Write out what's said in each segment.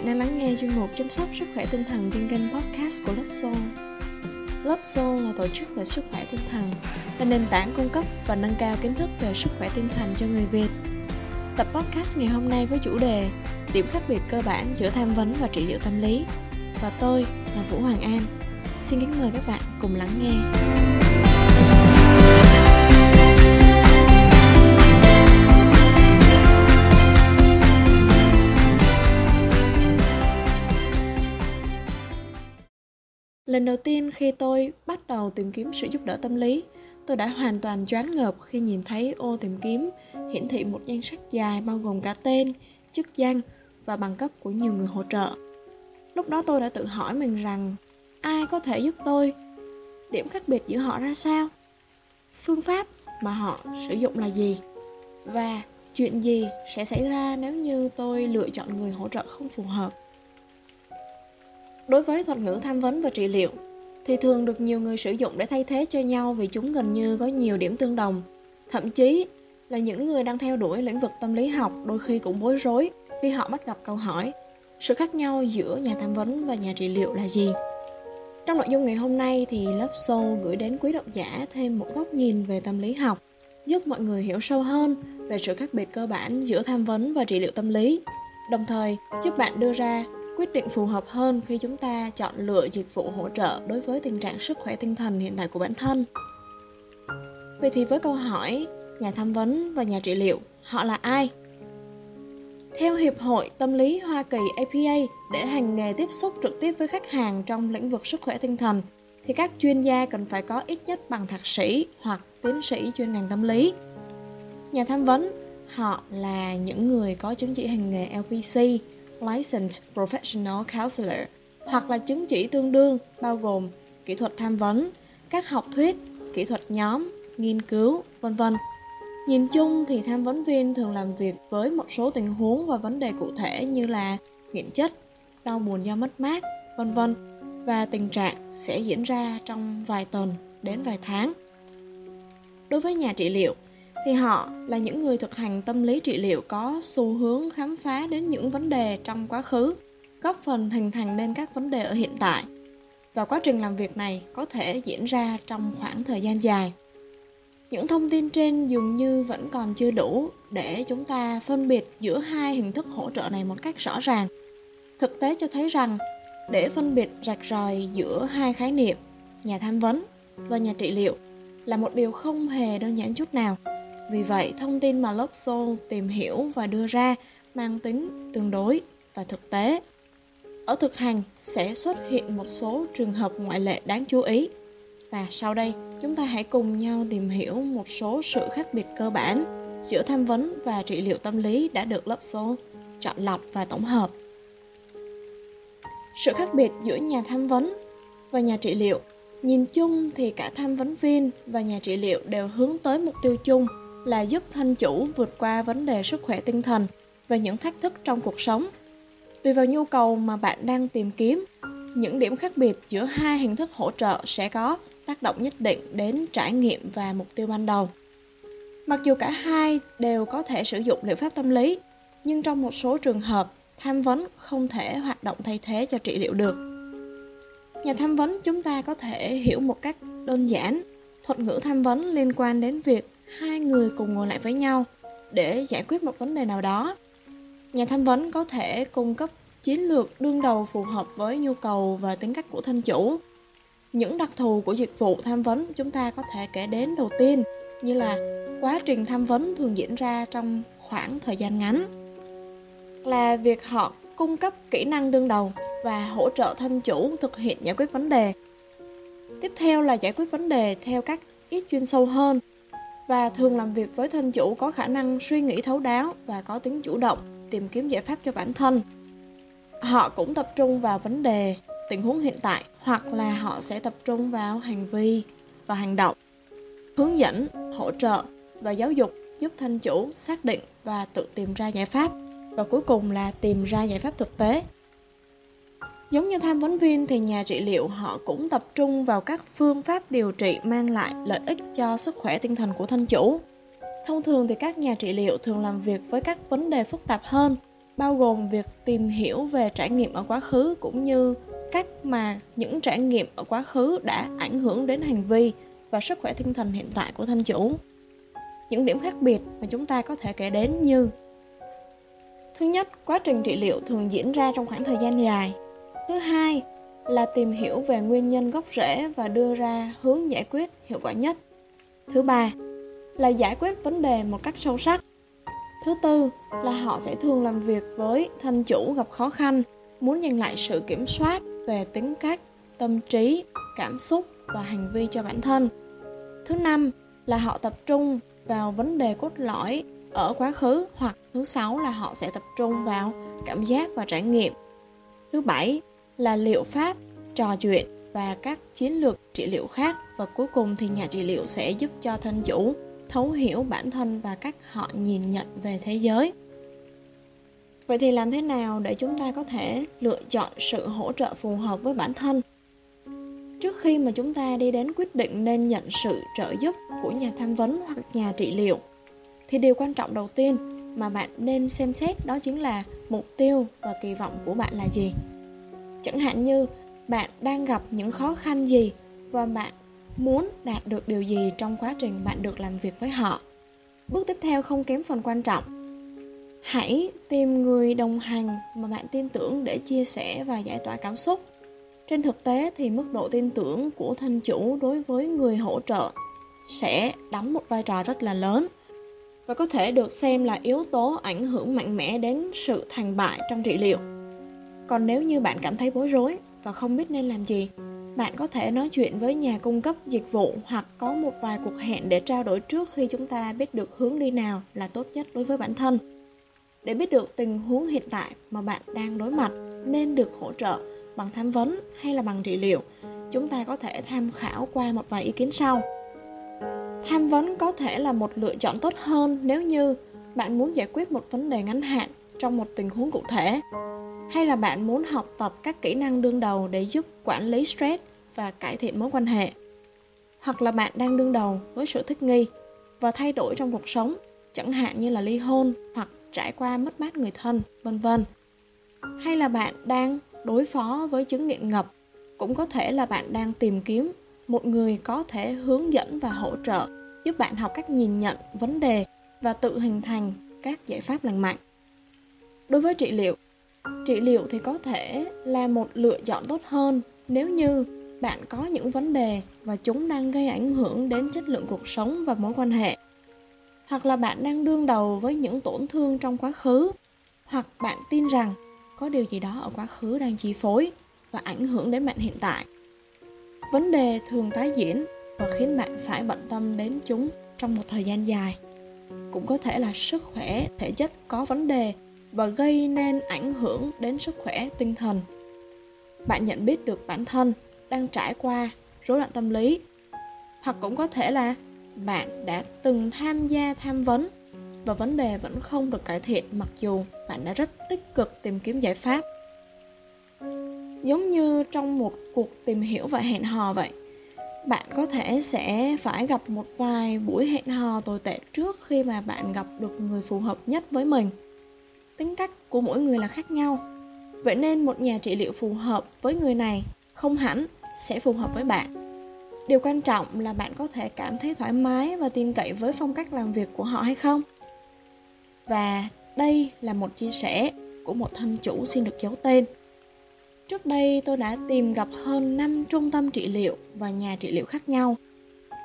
bạn đang lắng nghe chuyên mục chăm sóc sức khỏe tinh thần trên kênh podcast của Lớp Soul. Lớp Soul là tổ chức về sức khỏe tinh thần, là nền tảng cung cấp và nâng cao kiến thức về sức khỏe tinh thần cho người Việt. Tập podcast ngày hôm nay với chủ đề Điểm khác biệt cơ bản giữa tham vấn và trị liệu tâm lý. Và tôi là Vũ Hoàng An. Xin kính mời các bạn cùng lắng nghe. Lần đầu tiên khi tôi bắt đầu tìm kiếm sự giúp đỡ tâm lý, tôi đã hoàn toàn choáng ngợp khi nhìn thấy ô tìm kiếm hiển thị một danh sách dài bao gồm cả tên, chức danh và bằng cấp của nhiều người hỗ trợ. Lúc đó tôi đã tự hỏi mình rằng ai có thể giúp tôi? Điểm khác biệt giữa họ ra sao? Phương pháp mà họ sử dụng là gì? Và chuyện gì sẽ xảy ra nếu như tôi lựa chọn người hỗ trợ không phù hợp? Đối với thuật ngữ tham vấn và trị liệu thì thường được nhiều người sử dụng để thay thế cho nhau vì chúng gần như có nhiều điểm tương đồng. Thậm chí là những người đang theo đuổi lĩnh vực tâm lý học đôi khi cũng bối rối khi họ bắt gặp câu hỏi sự khác nhau giữa nhà tham vấn và nhà trị liệu là gì? Trong nội dung ngày hôm nay thì Love show gửi đến quý độc giả thêm một góc nhìn về tâm lý học, giúp mọi người hiểu sâu hơn về sự khác biệt cơ bản giữa tham vấn và trị liệu tâm lý, đồng thời giúp bạn đưa ra quyết định phù hợp hơn khi chúng ta chọn lựa dịch vụ hỗ trợ đối với tình trạng sức khỏe tinh thần hiện tại của bản thân. Vậy thì với câu hỏi nhà tham vấn và nhà trị liệu, họ là ai? Theo Hiệp hội Tâm lý Hoa Kỳ APA để hành nghề tiếp xúc trực tiếp với khách hàng trong lĩnh vực sức khỏe tinh thần thì các chuyên gia cần phải có ít nhất bằng thạc sĩ hoặc tiến sĩ chuyên ngành tâm lý. Nhà tham vấn, họ là những người có chứng chỉ hành nghề LPC Licensed Professional Counselor hoặc là chứng chỉ tương đương bao gồm kỹ thuật tham vấn, các học thuyết, kỹ thuật nhóm, nghiên cứu, vân vân. Nhìn chung thì tham vấn viên thường làm việc với một số tình huống và vấn đề cụ thể như là nghiện chất, đau buồn do mất mát, vân vân và tình trạng sẽ diễn ra trong vài tuần đến vài tháng. Đối với nhà trị liệu, thì họ là những người thực hành tâm lý trị liệu có xu hướng khám phá đến những vấn đề trong quá khứ, góp phần hình thành nên các vấn đề ở hiện tại. Và quá trình làm việc này có thể diễn ra trong khoảng thời gian dài. Những thông tin trên dường như vẫn còn chưa đủ để chúng ta phân biệt giữa hai hình thức hỗ trợ này một cách rõ ràng. Thực tế cho thấy rằng, để phân biệt rạch ròi giữa hai khái niệm, nhà tham vấn và nhà trị liệu, là một điều không hề đơn giản chút nào vì vậy, thông tin mà lớp Soul tìm hiểu và đưa ra mang tính tương đối và thực tế. Ở thực hành sẽ xuất hiện một số trường hợp ngoại lệ đáng chú ý. Và sau đây, chúng ta hãy cùng nhau tìm hiểu một số sự khác biệt cơ bản giữa tham vấn và trị liệu tâm lý đã được lớp số chọn lọc và tổng hợp. Sự khác biệt giữa nhà tham vấn và nhà trị liệu Nhìn chung thì cả tham vấn viên và nhà trị liệu đều hướng tới mục tiêu chung là giúp thân chủ vượt qua vấn đề sức khỏe tinh thần và những thách thức trong cuộc sống. Tùy vào nhu cầu mà bạn đang tìm kiếm, những điểm khác biệt giữa hai hình thức hỗ trợ sẽ có tác động nhất định đến trải nghiệm và mục tiêu ban đầu. Mặc dù cả hai đều có thể sử dụng liệu pháp tâm lý, nhưng trong một số trường hợp, tham vấn không thể hoạt động thay thế cho trị liệu được. Nhà tham vấn chúng ta có thể hiểu một cách đơn giản, thuật ngữ tham vấn liên quan đến việc hai người cùng ngồi lại với nhau để giải quyết một vấn đề nào đó. Nhà tham vấn có thể cung cấp chiến lược đương đầu phù hợp với nhu cầu và tính cách của thân chủ. Những đặc thù của dịch vụ tham vấn chúng ta có thể kể đến đầu tiên, như là quá trình tham vấn thường diễn ra trong khoảng thời gian ngắn, là việc họ cung cấp kỹ năng đương đầu và hỗ trợ thân chủ thực hiện giải quyết vấn đề. Tiếp theo là giải quyết vấn đề theo các ít chuyên sâu hơn và thường làm việc với thân chủ có khả năng suy nghĩ thấu đáo và có tính chủ động, tìm kiếm giải pháp cho bản thân. Họ cũng tập trung vào vấn đề, tình huống hiện tại, hoặc là họ sẽ tập trung vào hành vi và hành động. Hướng dẫn, hỗ trợ và giáo dục giúp thân chủ xác định và tự tìm ra giải pháp. Và cuối cùng là tìm ra giải pháp thực tế. Giống như tham vấn viên thì nhà trị liệu họ cũng tập trung vào các phương pháp điều trị mang lại lợi ích cho sức khỏe tinh thần của thân chủ. Thông thường thì các nhà trị liệu thường làm việc với các vấn đề phức tạp hơn bao gồm việc tìm hiểu về trải nghiệm ở quá khứ cũng như cách mà những trải nghiệm ở quá khứ đã ảnh hưởng đến hành vi và sức khỏe tinh thần hiện tại của thân chủ. Những điểm khác biệt mà chúng ta có thể kể đến như Thứ nhất, quá trình trị liệu thường diễn ra trong khoảng thời gian dài. Thứ hai là tìm hiểu về nguyên nhân gốc rễ và đưa ra hướng giải quyết hiệu quả nhất. Thứ ba là giải quyết vấn đề một cách sâu sắc. Thứ tư là họ sẽ thường làm việc với thân chủ gặp khó khăn, muốn giành lại sự kiểm soát về tính cách, tâm trí, cảm xúc và hành vi cho bản thân. Thứ năm là họ tập trung vào vấn đề cốt lõi ở quá khứ hoặc thứ sáu là họ sẽ tập trung vào cảm giác và trải nghiệm. Thứ bảy là liệu pháp, trò chuyện và các chiến lược trị liệu khác. Và cuối cùng thì nhà trị liệu sẽ giúp cho thân chủ thấu hiểu bản thân và cách họ nhìn nhận về thế giới. Vậy thì làm thế nào để chúng ta có thể lựa chọn sự hỗ trợ phù hợp với bản thân? Trước khi mà chúng ta đi đến quyết định nên nhận sự trợ giúp của nhà tham vấn hoặc nhà trị liệu thì điều quan trọng đầu tiên mà bạn nên xem xét đó chính là mục tiêu và kỳ vọng của bạn là gì chẳng hạn như, bạn đang gặp những khó khăn gì và bạn muốn đạt được điều gì trong quá trình bạn được làm việc với họ. Bước tiếp theo không kém phần quan trọng. Hãy tìm người đồng hành mà bạn tin tưởng để chia sẻ và giải tỏa cảm xúc. Trên thực tế thì mức độ tin tưởng của thân chủ đối với người hỗ trợ sẽ đóng một vai trò rất là lớn và có thể được xem là yếu tố ảnh hưởng mạnh mẽ đến sự thành bại trong trị liệu còn nếu như bạn cảm thấy bối rối và không biết nên làm gì, bạn có thể nói chuyện với nhà cung cấp dịch vụ hoặc có một vài cuộc hẹn để trao đổi trước khi chúng ta biết được hướng đi nào là tốt nhất đối với bản thân. Để biết được tình huống hiện tại mà bạn đang đối mặt, nên được hỗ trợ bằng tham vấn hay là bằng trị liệu. Chúng ta có thể tham khảo qua một vài ý kiến sau. Tham vấn có thể là một lựa chọn tốt hơn nếu như bạn muốn giải quyết một vấn đề ngắn hạn trong một tình huống cụ thể? Hay là bạn muốn học tập các kỹ năng đương đầu để giúp quản lý stress và cải thiện mối quan hệ? Hoặc là bạn đang đương đầu với sự thích nghi và thay đổi trong cuộc sống, chẳng hạn như là ly hôn hoặc trải qua mất mát người thân, vân vân. Hay là bạn đang đối phó với chứng nghiện ngập, cũng có thể là bạn đang tìm kiếm một người có thể hướng dẫn và hỗ trợ giúp bạn học cách nhìn nhận vấn đề và tự hình thành các giải pháp lành mạnh đối với trị liệu trị liệu thì có thể là một lựa chọn tốt hơn nếu như bạn có những vấn đề và chúng đang gây ảnh hưởng đến chất lượng cuộc sống và mối quan hệ. Hoặc là bạn đang đương đầu với những tổn thương trong quá khứ, hoặc bạn tin rằng có điều gì đó ở quá khứ đang chi phối và ảnh hưởng đến bạn hiện tại. Vấn đề thường tái diễn và khiến bạn phải bận tâm đến chúng trong một thời gian dài. Cũng có thể là sức khỏe, thể chất có vấn đề và gây nên ảnh hưởng đến sức khỏe tinh thần. Bạn nhận biết được bản thân đang trải qua rối loạn tâm lý, hoặc cũng có thể là bạn đã từng tham gia tham vấn và vấn đề vẫn không được cải thiện mặc dù bạn đã rất tích cực tìm kiếm giải pháp. Giống như trong một cuộc tìm hiểu và hẹn hò vậy, bạn có thể sẽ phải gặp một vài buổi hẹn hò tồi tệ trước khi mà bạn gặp được người phù hợp nhất với mình tính cách của mỗi người là khác nhau vậy nên một nhà trị liệu phù hợp với người này không hẳn sẽ phù hợp với bạn điều quan trọng là bạn có thể cảm thấy thoải mái và tin cậy với phong cách làm việc của họ hay không và đây là một chia sẻ của một thân chủ xin được giấu tên Trước đây, tôi đã tìm gặp hơn 5 trung tâm trị liệu và nhà trị liệu khác nhau.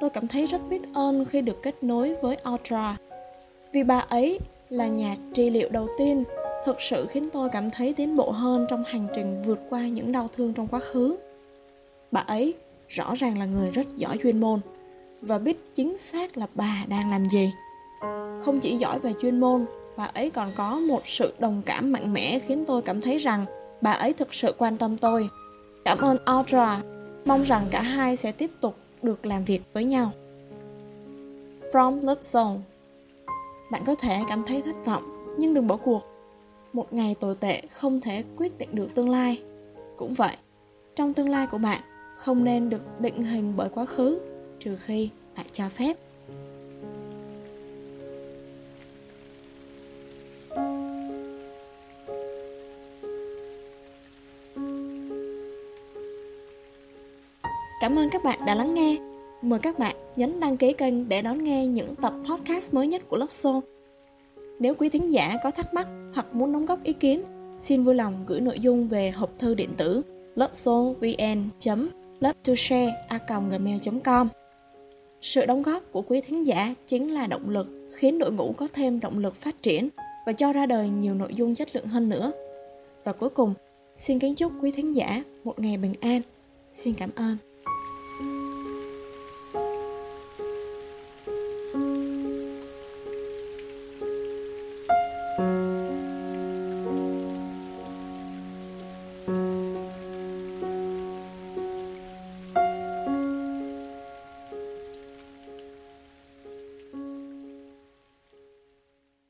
Tôi cảm thấy rất biết ơn khi được kết nối với Ultra. Vì bà ấy là nhà trị liệu đầu tiên thực sự khiến tôi cảm thấy tiến bộ hơn trong hành trình vượt qua những đau thương trong quá khứ. Bà ấy rõ ràng là người rất giỏi chuyên môn và biết chính xác là bà đang làm gì. Không chỉ giỏi về chuyên môn, bà ấy còn có một sự đồng cảm mạnh mẽ khiến tôi cảm thấy rằng bà ấy thực sự quan tâm tôi. Cảm ơn Audra, mong rằng cả hai sẽ tiếp tục được làm việc với nhau. From Love Zone bạn có thể cảm thấy thất vọng, nhưng đừng bỏ cuộc. Một ngày tồi tệ không thể quyết định được tương lai. Cũng vậy, trong tương lai của bạn không nên được định hình bởi quá khứ, trừ khi bạn cho phép. Cảm ơn các bạn đã lắng nghe. Mời các bạn nhấn đăng ký kênh để đón nghe những tập podcast mới nhất của Lopso. Nếu quý thính giả có thắc mắc hoặc muốn đóng góp ý kiến, xin vui lòng gửi nội dung về hộp thư điện tử lopsovn.love2share.gmail.com Sự đóng góp của quý thính giả chính là động lực khiến đội ngũ có thêm động lực phát triển và cho ra đời nhiều nội dung chất lượng hơn nữa. Và cuối cùng, xin kính chúc quý thính giả một ngày bình an. Xin cảm ơn.